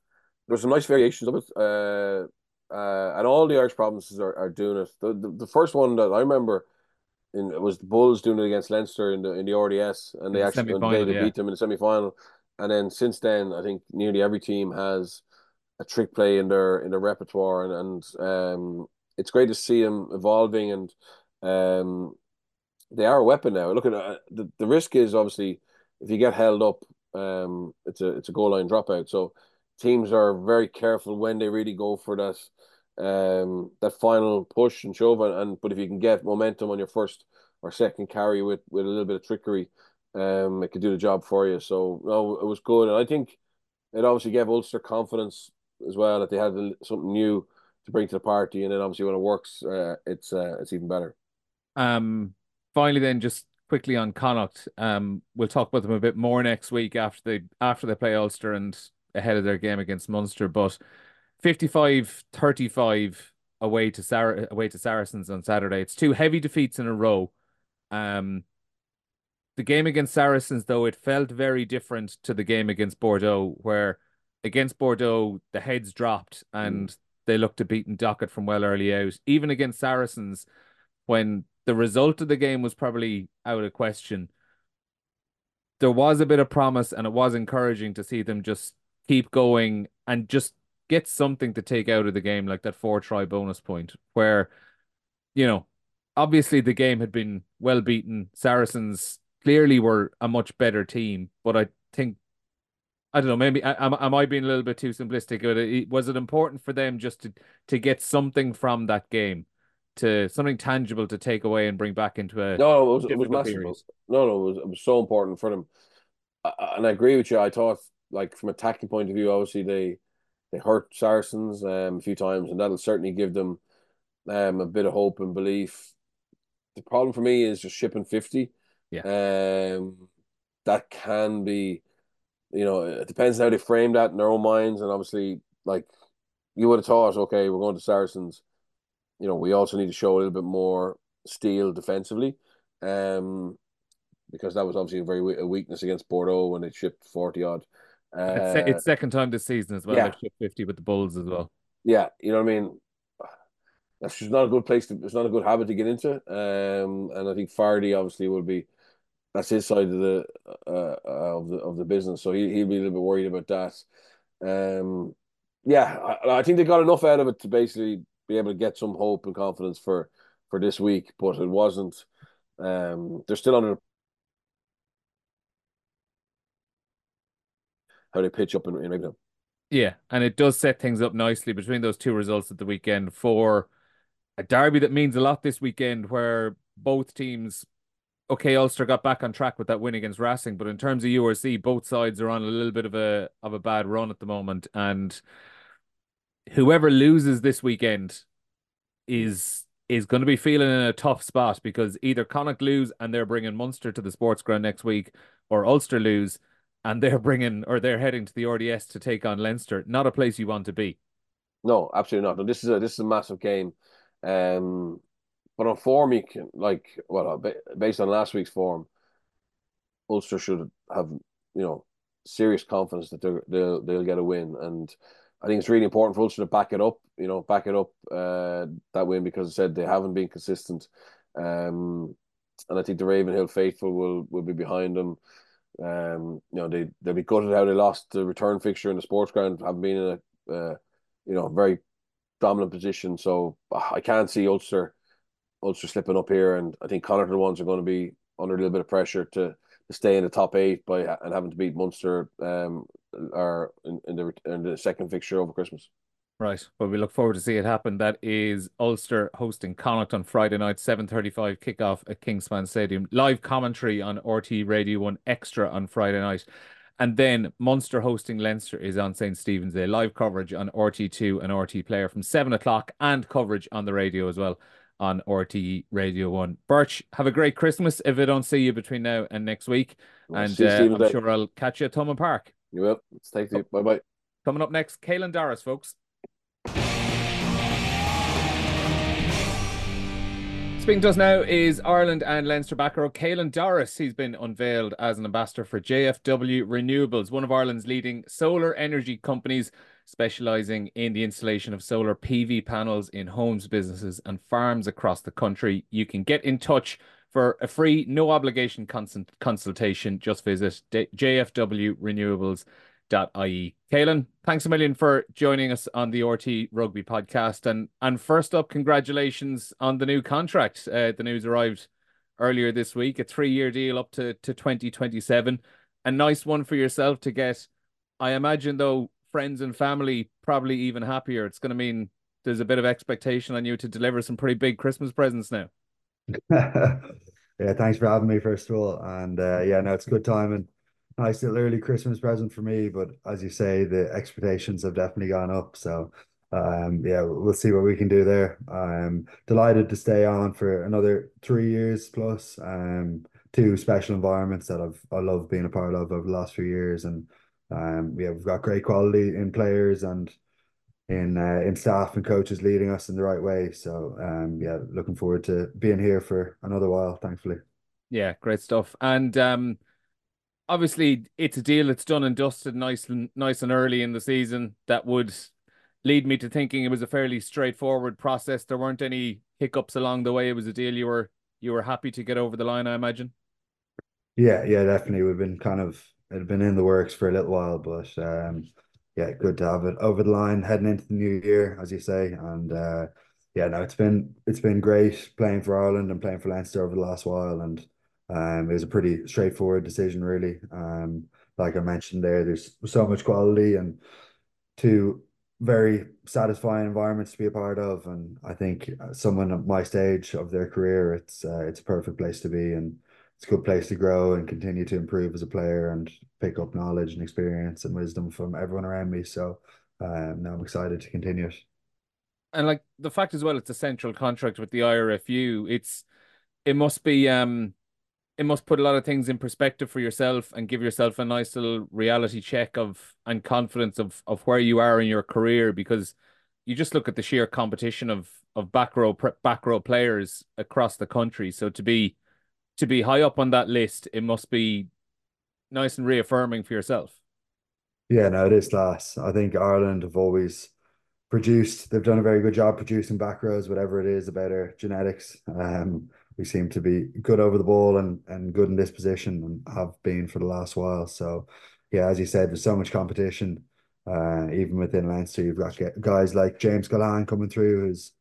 there was some nice variations of it. Uh, uh, and all the Irish provinces are, are doing it. The, the the first one that I remember in it was the Bulls doing it against Leinster in the in the RDS, and they the actually they yeah. beat them in the semi final. And then since then, I think nearly every team has a trick play in their in their repertoire, and and um, it's great to see them evolving, and um, they are a weapon now. Look at uh, the the risk is obviously if you get held up, um, it's a it's a goal line dropout. So teams are very careful when they really go for that um that final push and shove and, and but if you can get momentum on your first or second carry with with a little bit of trickery um it could do the job for you. So no it was good and I think it obviously gave Ulster confidence as well that they had something new to bring to the party and then obviously when it works uh, it's uh, it's even better. Um finally then just quickly on Connacht um we'll talk about them a bit more next week after they after they play Ulster and ahead of their game against Munster but 55-35 away to Sar- away to Saracens on Saturday. It's two heavy defeats in a row. Um, the game against Saracens, though, it felt very different to the game against Bordeaux, where against Bordeaux the heads dropped and mm. they looked a beaten docket from well early out. Even against Saracens, when the result of the game was probably out of question, there was a bit of promise and it was encouraging to see them just keep going and just get something to take out of the game, like that four try bonus point, where, you know, obviously the game had been well beaten. Saracens clearly were a much better team, but I think I don't know. Maybe am, am I being a little bit too simplistic? Was it important for them just to to get something from that game, to something tangible to take away and bring back into a no? It was, it was massive. No, no, it was, it was so important for them. And I agree with you. I thought, like from a tactical point of view, obviously they they hurt Saracens um, a few times, and that'll certainly give them um, a bit of hope and belief. The problem for me is just shipping 50. Yeah. Um, that can be, you know, it depends how they frame that in their own minds. And obviously, like, you would have thought, okay, we're going to Saracens. You know, we also need to show a little bit more steel defensively. Um, because that was obviously a very a weakness against Bordeaux when they shipped 40 odd. Uh, it's, it's, second time this season as well. Yeah. They've 50 with the Bulls as well. Yeah, you know what I mean? That's just not a good place to, it's not a good habit to get into. Um, and I think Fardy obviously will be, that's his side of the, uh, of the, of the business. So he, he'll be a little bit worried about that. Um, yeah, I, I think they got enough out of it to basically be able to get some hope and confidence for, for this week, but it wasn't, um, they're still under how they pitch up in, in England. Yeah, and it does set things up nicely between those two results at the weekend for a derby that means a lot this weekend, where both teams. Okay, Ulster got back on track with that win against Racing, but in terms of URC, both sides are on a little bit of a of a bad run at the moment, and whoever loses this weekend is is going to be feeling in a tough spot because either Connacht lose and they're bringing Munster to the sports ground next week, or Ulster lose and they're bringing or they're heading to the RDS to take on Leinster. Not a place you want to be. No, absolutely not. No, this is a this is a massive game. Um, but on form, you can like well, based on last week's form, Ulster should have you know serious confidence that they'll they'll they'll get a win, and I think it's really important for Ulster to back it up. You know, back it up uh, that win because I said they haven't been consistent. Um, and I think the Ravenhill faithful will will be behind them. Um, you know, they they'll be gutted how they lost the return fixture in the sports ground, having been in a uh, you know very dominant position. So I can't see Ulster Ulster slipping up here, and I think Connacht ones are going to be under a little bit of pressure to, to stay in the top eight by and having to beat Munster um or in, in the in the second fixture over Christmas. Right. Well, we look forward to see it happen. That is Ulster hosting Connacht on Friday night, 7.35 kickoff at Kingspan Stadium. Live commentary on RTÉ Radio 1 Extra on Friday night. And then Munster hosting Leinster is on St. Stephen's Day. Live coverage on RTÉ2 and RTÉ Player from 7 o'clock and coverage on the radio as well on RTÉ Radio 1. Birch, have a great Christmas if I don't see you between now and next week. and uh, I'm sure I'll catch you at Thomond Park. You will. Take it. Bye bye. Coming up next, Caelan Doris, folks. Speaking to us now is Ireland and Leinster backer Caelan Doris. He's been unveiled as an ambassador for JFW Renewables, one of Ireland's leading solar energy companies, specialising in the installation of solar PV panels in homes, businesses, and farms across the country. You can get in touch for a free, no obligation consult- consultation. Just visit jfwrenewables.com rugby.ie. Caelan, thanks a million for joining us on the RTÉ Rugby podcast. And and first up, congratulations on the new contract. Uh, the news arrived earlier this week, a three-year deal up to, to 2027. A nice one for yourself to get. I imagine, though, friends and family probably even happier. It's going to mean there's a bit of expectation on you to deliver some pretty big Christmas presents now. [laughs] yeah, thanks for having me, first of all. And uh, yeah, no, it's good timing nice little early Christmas present for me. But as you say, the expectations have definitely gone up. So um, yeah, we'll see what we can do there. I'm delighted to stay on for another three years plus. Um, two special environments that I've I love being a part of over the last few years, and um, yeah, we've got great quality in players and in uh, in staff and coaches leading us in the right way. So um, yeah, looking forward to being here for another while. Thankfully. Yeah, great stuff. And um, obviously it's a deal that's done and dusted nice and nice and early in the season that would lead me to thinking it was a fairly straightforward process. There weren't any hiccups along the way. It was a deal you were you were happy to get over the line i imagine. Yeah yeah definitely. We've been kind of it had been in the works for a little while but um yeah good to have it over the line heading into the new year as you say. And uh yeah no it's been it's been great playing for ireland and playing for leinster over the last while. And um, it was a pretty straightforward decision, really. Um, like I mentioned there, there's so much quality and two very satisfying environments to be a part of. And I think uh, someone at my stage of their career, it's uh, it's a perfect place to be, and it's a good place to grow and continue to improve as a player and pick up knowledge and experience and wisdom from everyone around me. So um, now I'm excited to continue it. And like the fact as well, it's a central contract with the IRFU. It's it must be um it must put a lot of things in perspective for yourself and give yourself a nice little reality check of and confidence of of where you are in your career because you just look at the sheer competition of of back row back row players across the country. So to be to be high up on that list it must be nice and reaffirming for yourself. Yeah no it is class. I think ireland have always produced they've done a very good job producing back rows whatever it is about our genetics. Um we seem to be good over the ball and, and good in this position and have been for the last while. So, yeah, as you said, there's so much competition. Uh, even within Leinster, you've got guys like James Culhane coming through, who's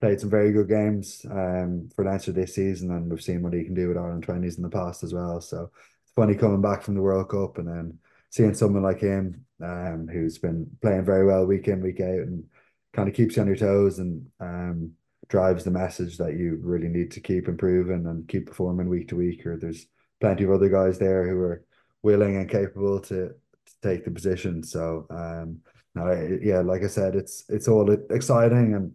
played some very good games um, for Leinster this season, and we've seen what he can do with Ireland twenties in the past as well. So it's funny coming back from the World Cup and then seeing someone like him, um, who's been playing very well week in week out and kind of keeps you on your toes and um drives the message that you really need to keep improving and keep performing week to week. Or there's plenty of other guys there who are willing and capable to, to take the position. So um, no, yeah, like I said, it's it's all exciting and.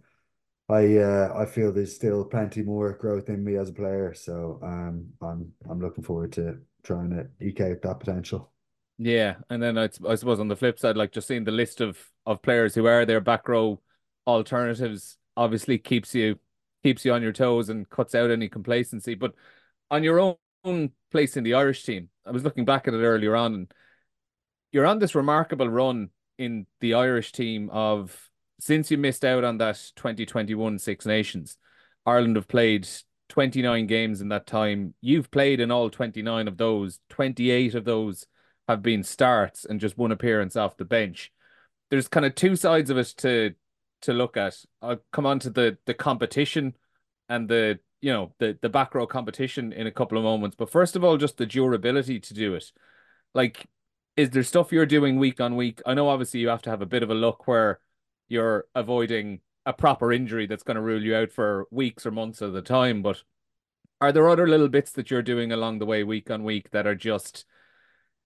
I uh, I feel there's still plenty more growth in me as a player, so um, I'm I'm looking forward to trying to eke out that potential. Yeah, and then I, I suppose on the flip side, like just seeing the list of of players who are their back row alternatives obviously keeps you keeps you on your toes and cuts out any complacency. But on your own, place in the Irish team, I was looking back at it earlier on, and you're on this remarkable run in the Irish team of since you missed out on that 2021 Six Nations, Ireland have played 29 games in that time. You've played in all 29 of those. 28 of those have been starts and just one appearance off the bench. There's kind of two sides of it to to look at. I'll come on to the the competition and the you know the the back row competition in a couple of moments. But first of all, just the durability to do it. Like, is there stuff you're doing week on week? I know obviously you have to have a bit of a look where you're avoiding a proper injury that's going to rule you out for weeks or months at a time. But are there other little bits that you're doing along the way, week on week, that are just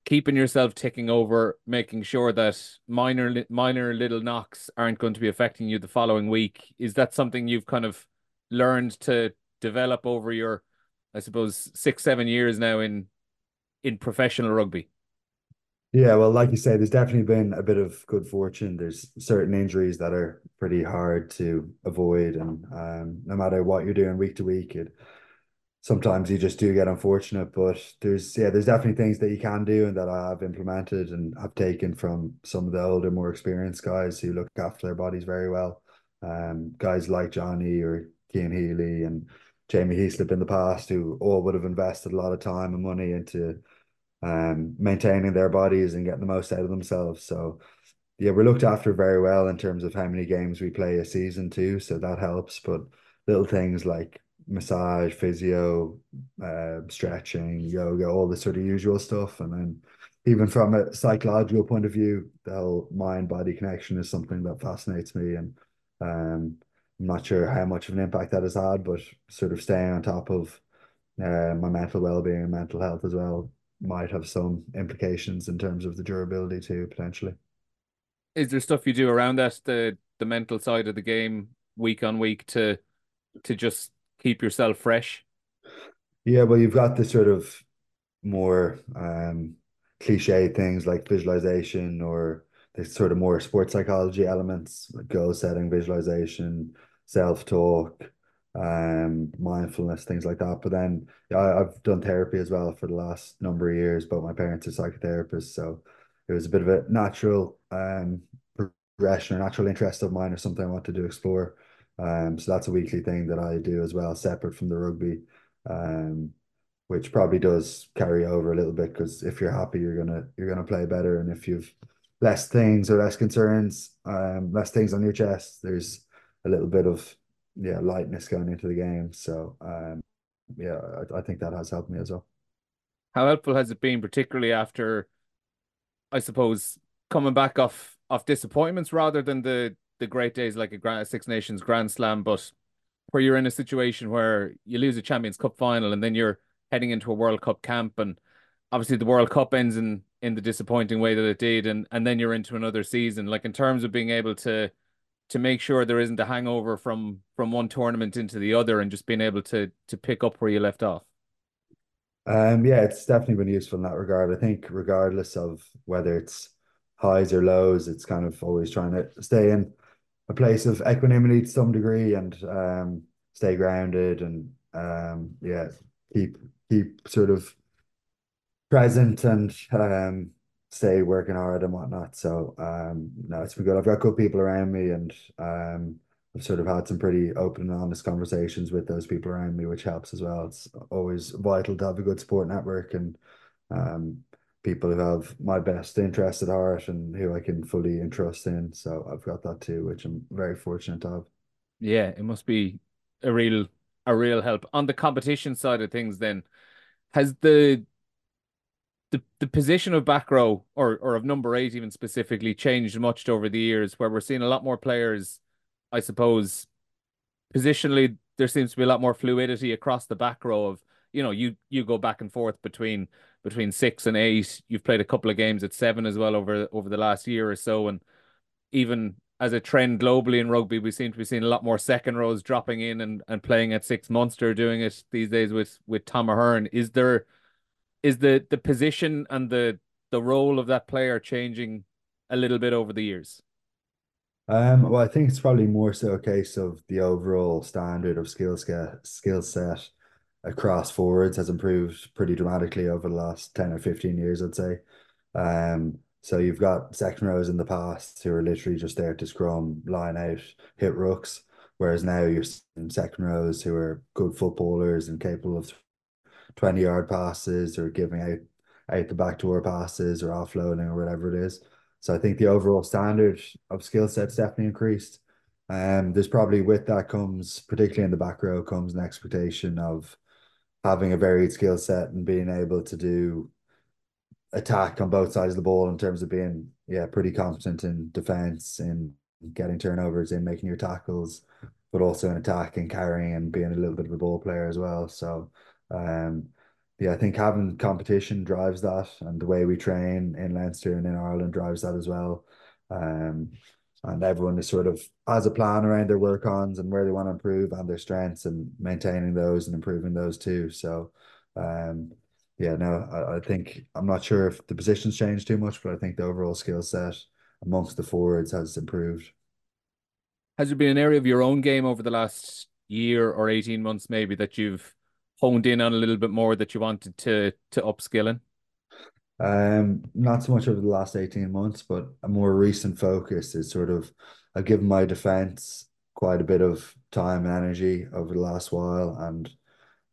keeping yourself ticking over, making sure that minor minor little knocks aren't going to be affecting you the following week. Is that something you've kind of learned to develop over your, I suppose, six seven years now in in professional rugby? Yeah, well, like you say, there's definitely been a bit of good fortune. There's certain injuries that are pretty hard to avoid, and um, no matter what you're doing week to week, it sometimes you just do get unfortunate, but there's yeah, there's definitely things that you can do and that I have implemented and have taken from some of the older, more experienced guys who look after their bodies very well. Um, guys like Johnny or Cian Healy and Jamie Heaslip in the past, who all would have invested a lot of time and money into um, maintaining their bodies and getting the most out of themselves. So yeah, we're looked after very well in terms of how many games we play a season too, so that helps. But little things like massage, physio, uh, stretching, yoga, all the sort of usual stuff, and then even from a psychological point of view, the whole mind body connection is something that fascinates me, and um, I'm not sure how much of an impact that has had, but sort of staying on top of uh, my mental well being and mental health as well might have some implications in terms of the durability too, potentially. Is there stuff you do around that the the mental side of the game week on week to to just keep yourself fresh? Yeah, well, you've got the sort of more um, cliche things like visualization or the sort of more sports psychology elements, like goal setting, visualization, self talk, um, mindfulness, things like that. But then yeah, I've done therapy as well for the last number of years. But my parents are psychotherapists, so it was a bit of a natural um progression or natural interest of mine or something I wanted to explore. Um, so that's a weekly thing that I do as well, separate from the rugby. Um, which probably does carry over a little bit because if you're happy, you're gonna you're gonna play better, and if you've less things or less concerns, um, less things on your chest, there's a little bit of yeah lightness going into the game. So um, yeah, I, I think that has helped me as well. How helpful has it been, particularly after, I suppose, coming back off off disappointments rather than the the great days like a Grand Six Nations Grand Slam, but where you're in a situation where you lose a Champions Cup final and then you're heading into a World Cup camp and obviously the World Cup ends in in the disappointing way that it did and and then you're into another season. Like in terms of being able to to make sure there isn't a hangover from from one tournament into the other and just being able to to pick up where you left off. Um yeah it's definitely been useful in that regard. I think regardless of whether it's highs or lows it's kind of always trying to stay in a place of equanimity to some degree and um stay grounded and um yeah keep keep sort of present and um, stay working hard and whatnot. So um, no, it's been good. I've got good people around me, and um, I've sort of had some pretty open and honest conversations with those people around me, which helps as well. It's always vital to have a good support network and um, people who have my best interest at heart and who I can fully entrust in. So I've got that too, which I'm very fortunate have. Yeah, it must be a real a real help on the competition side of things. Then has the the the position of back row or or of number eight even specifically changed much over the years where we're seeing a lot more players i suppose positionally there seems to be a lot more fluidity across the back row of you know you you go back and forth between between six and eight. You've played a couple of games at seven as well over over the last year or so. And even as a trend globally in rugby we seem to be seeing a lot more second rows dropping in and, and playing at six Munster doing it these days with with Tom Ahern. Is there is the the position and the the role of that player changing a little bit over the years? Um, well, I think it's probably more so a case of the overall standard of skill skill set across forwards has improved pretty dramatically over the last 10 or 15 years, I'd say. Um, so you've got second rows in the past who are literally just there to scrum, line out, hit rucks, whereas now you're second rows who are good footballers and capable of 20 yard passes or giving out out the back door passes or offloading or whatever it is. So I think the overall standard of skill sets definitely increased. Um, there's probably with that comes, particularly in the back row, comes an expectation of having a varied skill set and being able to do attack on both sides of the ball in terms of being yeah pretty competent in defense in getting turnovers in making your tackles but also in attack and carrying and being a little bit of a ball player as well so um, yeah, I think having competition drives that, and the way we train in Leinster and in Ireland drives that as well. Um, and everyone is sort of has a plan around their work ons and where they want to improve and their strengths and maintaining those and improving those too. So, um, yeah, no, I, I think I'm not sure if the positions changed too much, but I think the overall skill set amongst the forwards has improved. Has there been an area of your own game over the last year or 18 months maybe that you've honed in on a little bit more that you wanted to to upskill in? Um, not so much over the last 18 months, but a more recent focus is sort of I've given my defense quite a bit of time and energy over the last while and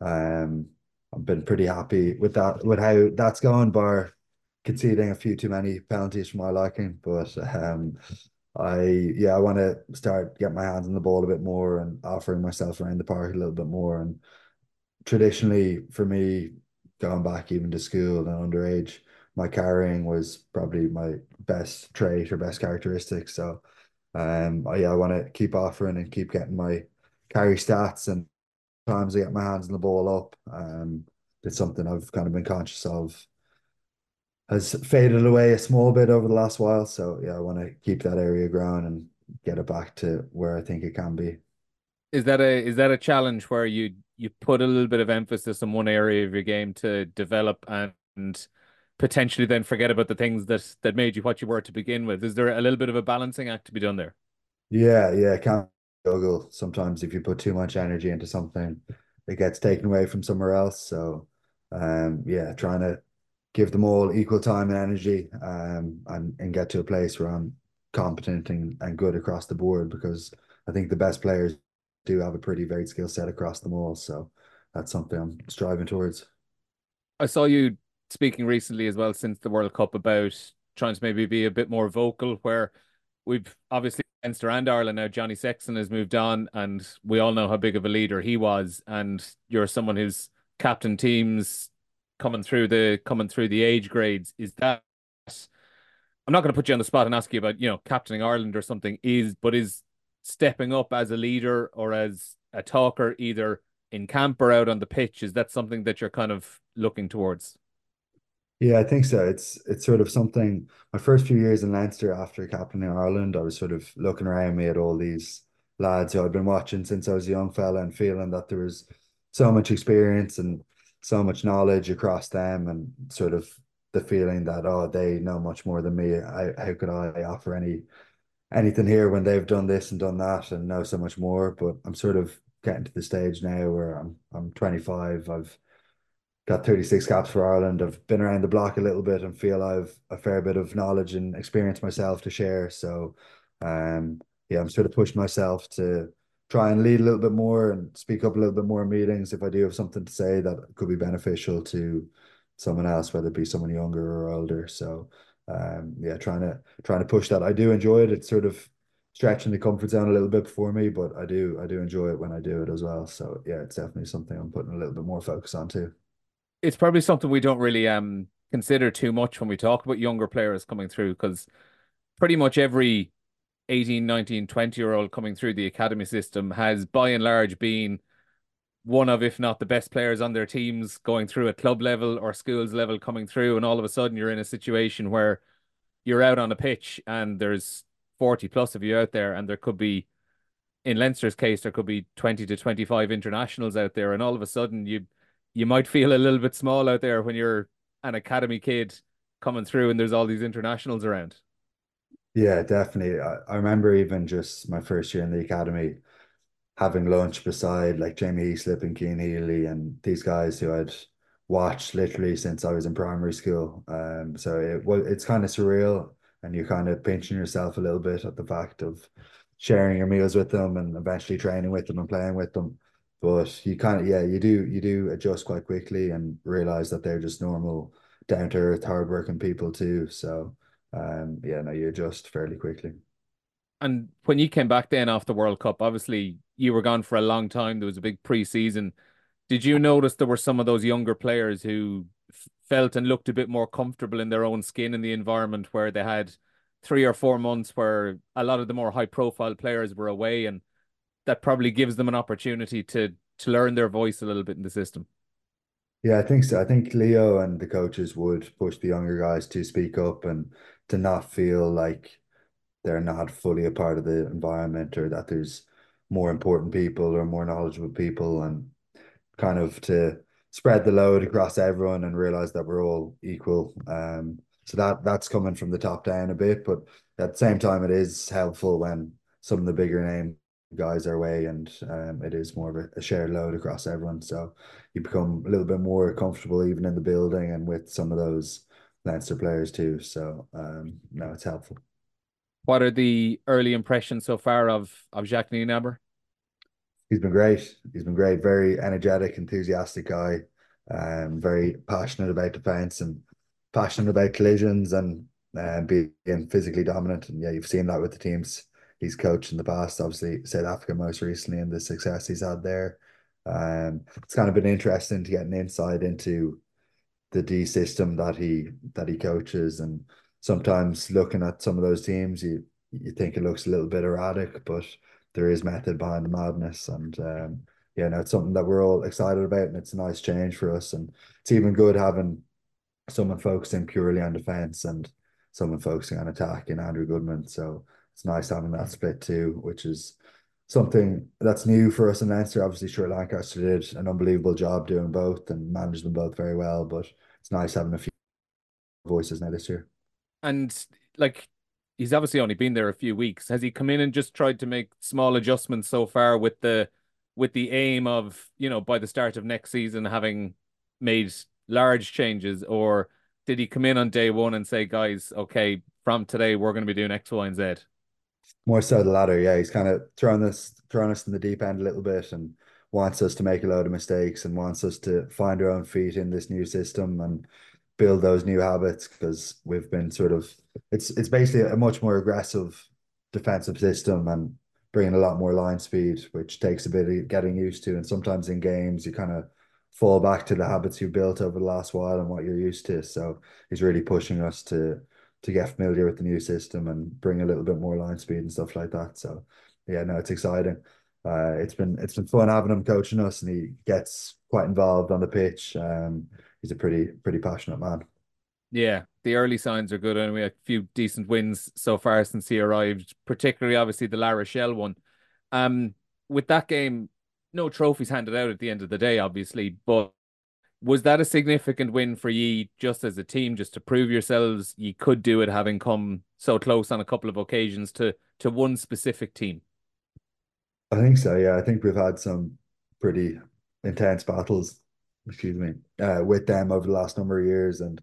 um I've been pretty happy with that, with how that's going, bar conceding a few too many penalties for my liking. But um, I yeah, I want to start getting my hands on the ball a bit more and offering myself around the park a little bit more. And traditionally, for me, going back even to school and underage, my carrying was probably my best trait or best characteristic. So, um, I, yeah, I want to keep offering and keep getting my carry stats and times I get my hands on the ball up. Um, it's something I've kind of been conscious of has faded away a small bit over the last while. So yeah, I want to keep that area growing and get it back to where I think it can be. Is that a is that a challenge where you you put a little bit of emphasis on one area of your game to develop and, and potentially then forget about the things that that made you what you were to begin with? Is there a little bit of a balancing act to be done there? Yeah, yeah, can't juggle. Sometimes if you put too much energy into something, it gets taken away from somewhere else. So um yeah, trying to give them all equal time and energy um, and, and get to a place where I'm competent and, and good across the board because I think the best players do have a pretty varied skill set across them all. So that's something I'm striving towards. I saw you speaking recently as well since the World Cup about trying to maybe be a bit more vocal where we've obviously Leinster and Ireland now Johnny Sexton has moved on and we all know how big of a leader he was and you're someone who's captain teams coming through the coming through the age grades. Is that I'm not going to put you on the spot and ask you about you know captaining Ireland or something is but is stepping up as a leader or as a talker either in camp or out on the pitch is that something that you're kind of looking towards yeah I think so. It's it's sort of something my first few years in Leinster after captaining Ireland I was sort of looking around me at all these lads who I'd been watching since I was a young fella and feeling that there was so much experience and so much knowledge across them and sort of the feeling that oh they know much more than me. I, how could I offer any anything here when they've done this and done that and know so much more? But I'm sort of getting to the stage now where I'm I'm 25 I've got 36 caps for Ireland I've been around the block a little bit and feel I've a fair bit of knowledge and experience myself to share so um yeah I'm sort of pushing myself to try and lead a little bit more and speak up a little bit more in meetings if I do have something to say that could be beneficial to someone else, whether it be someone younger or older. So um, yeah, trying to trying to push that. I do enjoy it. It's sort of stretching the comfort zone a little bit for me, but I do I do enjoy it when I do it as well. So yeah, it's definitely something I'm putting a little bit more focus on too. It's probably something we don't really um consider too much when we talk about younger players coming through because pretty much every 18, 19, 20 year old coming through the academy system has by and large been one of, if not the best players on their teams going through at club level or schools level coming through. And all of a sudden you're in a situation where you're out on a pitch and there's 40 plus of you out there, and there could be, in Leinster's case, there could be 20 to 25 internationals out there. And all of a sudden you, you might feel a little bit small out there when you're an academy kid coming through and there's all these internationals around. Yeah, definitely. I, I remember even just my first year in the academy having lunch beside like Jamie Heaslip and Cian Healy and these guys who I'd watched literally since I was in primary school. Um, so it well, it's kind of surreal, and you're kind of pinching yourself a little bit at the fact of sharing your meals with them and eventually training with them and playing with them. But you kind of yeah, you do you do adjust quite quickly and realize that they're just normal, down to earth, hardworking people too. So um, yeah, no, you adjust fairly quickly. And when you came back then after World Cup, obviously you were gone for a long time. There was a big preseason. Did you notice there were some of those younger players who felt and looked a bit more comfortable in their own skin in the environment where they had three or four months where a lot of the more high profile players were away and that probably gives them an opportunity to to learn their voice a little bit in the system. Yeah, I think so. I think Leo and the coaches would push the younger guys to speak up and to not feel like they're not fully a part of the environment or that there's more important people or more knowledgeable people and kind of to spread the load across everyone and realize that we're all equal. Um, so that that's coming from the top down a bit, but at the same time, it is helpful when some of the bigger name guys are away and um, it is more of a, a shared load across everyone. So you become a little bit more comfortable even in the building and with some of those Leinster players too. So um, no, it's helpful. What are the early impressions so far of of Jacques Nienaber? He's been great. He's been great. Very energetic, enthusiastic guy. Um, very passionate about defense and passionate about collisions and uh, being physically dominant. And yeah, you've seen that with the teams he's coached in the past. Obviously, South Africa most recently, and the success he's had there. Um, it's kind of been interesting to get an insight into the D system that he that he coaches, and sometimes looking at some of those teams, you you think it looks a little bit erratic, but there is method behind the madness, and um, yeah, no, it's something that we're all excited about, and it's a nice change for us, and it's even good having someone focusing purely on defense and someone focusing on attack in Andrew Goodman. So it's nice having that split too, which is something that's new for us in Leinster. Obviously, Stu, Lancaster did an unbelievable job doing both and managed them both very well, but it's nice having a few voices now this year. And like he's obviously only been there a few weeks. Has he come in and just tried to make small adjustments so far with the with the aim of, you know, by the start of next season having made large changes, or did he come in on day one and say, guys, okay, from today we're going to be doing X, Y, and Z? More so the latter, yeah. He's kind of thrown us thrown us in the deep end a little bit and wants us to make a load of mistakes and wants us to find our own feet in this new system and build those new habits because we've been sort of it's it's basically a much more aggressive defensive system and bringing a lot more line speed, which takes a bit of getting used to. And sometimes in games you kind of fall back to the habits you've built over the last while and what you're used to. So he's really pushing us to to get familiar with the new system and bring a little bit more line speed and stuff like that. So yeah, no, it's exciting. Uh, it's been it's been fun having him coaching us, and he gets quite involved on the pitch. Um, he's a pretty pretty passionate man. Yeah, the early signs are good, and we had a few decent wins so far since he arrived. Particularly, obviously, the La Rochelle one. Um, with that game, no trophies handed out at the end of the day, obviously, but was that a significant win for ye just as a team, just to prove yourselves you could do it, having come so close on a couple of occasions to to one specific team? I think so. Yeah, I think we've had some pretty intense battles, excuse me, uh, with them over the last number of years, and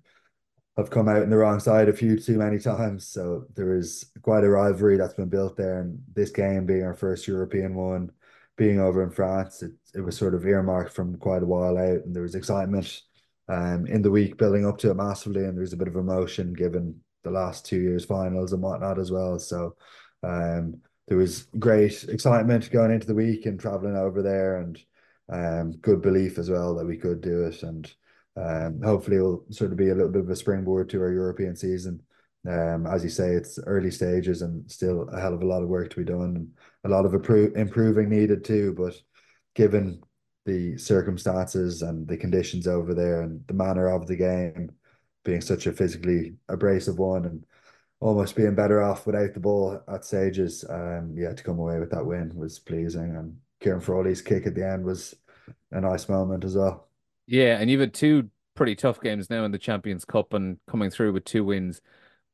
have come out in the wrong side a few too many times. So there is quite a rivalry that's been built there, and this game being our first European one being over in France, it, it was sort of earmarked from quite a while out, and there was excitement um, in the week building up to it massively, and there was a bit of emotion given the last two years finals and whatnot as well. So um, there was great excitement going into the week and traveling over there, and um, good belief as well that we could do it, and um, hopefully it'll sort of be a little bit of a springboard to our European season. Um, as you say, it's early stages and still a hell of a lot of work to be done and a lot of appro- improving needed too. But given the circumstances and the conditions over there and the manner of the game being such a physically abrasive one and almost being better off without the ball at stages, um, yeah, to come away with that win was pleasing. And Ciarán Frawley's kick at the end was a nice moment as well. Yeah, and you've had two pretty tough games now in the Champions Cup and coming through with two wins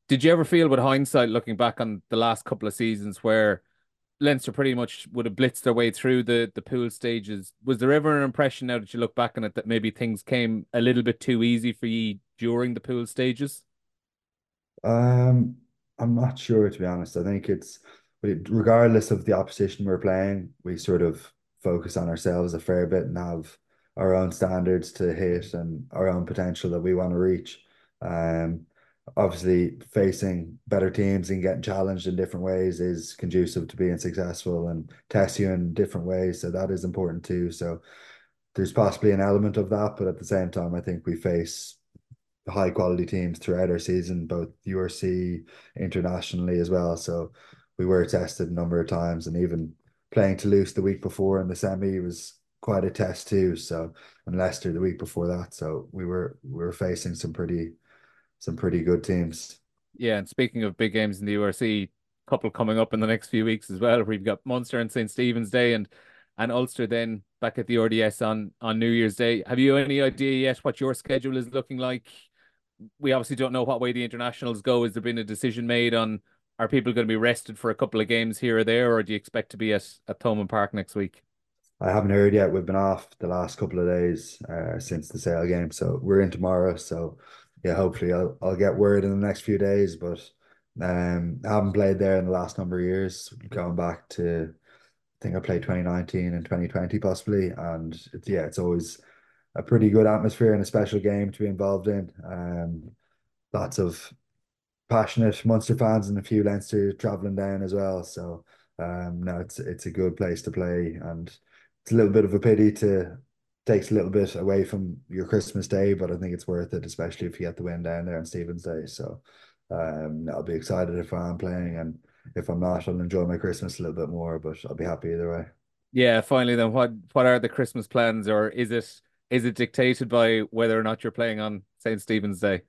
did you ever feel with hindsight looking back on the last couple of seasons where Leinster pretty much would have blitzed their way through the the pool stages? Was there ever an impression now that you look back on it that maybe things came a little bit too easy for you during the pool stages? Um, I'm not sure to be honest. I think it's regardless of the opposition we're playing, we sort of focus on ourselves a fair bit and have our own standards to hit and our own potential that we want to reach. Um, obviously facing better teams and getting challenged in different ways is conducive to being successful and test you in different ways. So that is important too. So there's possibly an element of that, but at the same time, I think we face high quality teams throughout our season, both URC internationally as well. So we were tested a number of times, and even playing Toulouse the week before in the semi was quite a test too. So and Leicester the week before that. So we were we were facing some pretty some pretty good teams. Yeah, and speaking of big games in the URC, couple coming up in the next few weeks as well. We've got Munster and St. Stephen's Day and and Ulster then back at the RDS on on New Year's Day. Have you any idea yet what your schedule is looking like? We obviously don't know what way the internationals go. Has there been a decision made on are people going to be rested for a couple of games here or there, or do you expect to be at at Thomond Park next week? I haven't heard yet. We've been off the last couple of days uh, since the Sale game, so we're in tomorrow. So yeah, hopefully I'll I'll get word in the next few days. But um, I haven't played there in the last number of years. Going back to, I think I played 2019 and 2020 possibly, and it's, yeah, it's always a pretty good atmosphere and a special game to be involved in. Um, lots of passionate Munster fans and a few Leinster traveling down as well. So um, no, it's it's a good place to play, and it's a little bit of a pity to takes a little bit away from your Christmas day, but I think it's worth it, especially if you get the win down there on Stephen's Day. So um, I'll be excited if I'm playing, and if I'm not, I'll enjoy my Christmas a little bit more. But I'll be happy either way. Yeah, finally, then what what are the Christmas plans, or is it is it dictated by whether or not you're playing on St. Stephen's Day?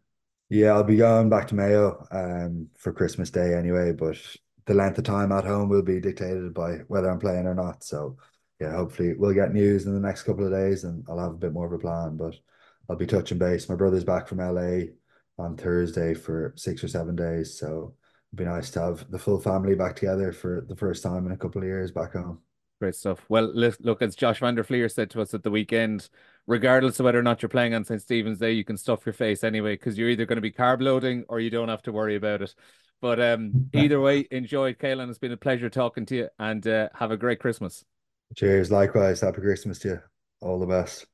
Yeah, I'll be going back to Mayo um for Christmas Day anyway, but the length of time at home will be dictated by whether I'm playing or not. So yeah, hopefully we'll get news in the next couple of days and I'll have a bit more of a plan. But I'll be touching base. My brother's back from LA on Thursday for six or seven days. So it'd be nice to have the full family back together for the first time in a couple of years back home. Great stuff. Well, look, as Josh van der said to us at the weekend, regardless of whether or not you're playing on St. Stephen's Day, you can stuff your face anyway because you're either going to be carb loading or you don't have to worry about it. But um, [laughs] either way, enjoy, Caelan. It's been a pleasure talking to you and uh, have a great Christmas. Cheers. Likewise. Happy Christmas to you. All the best.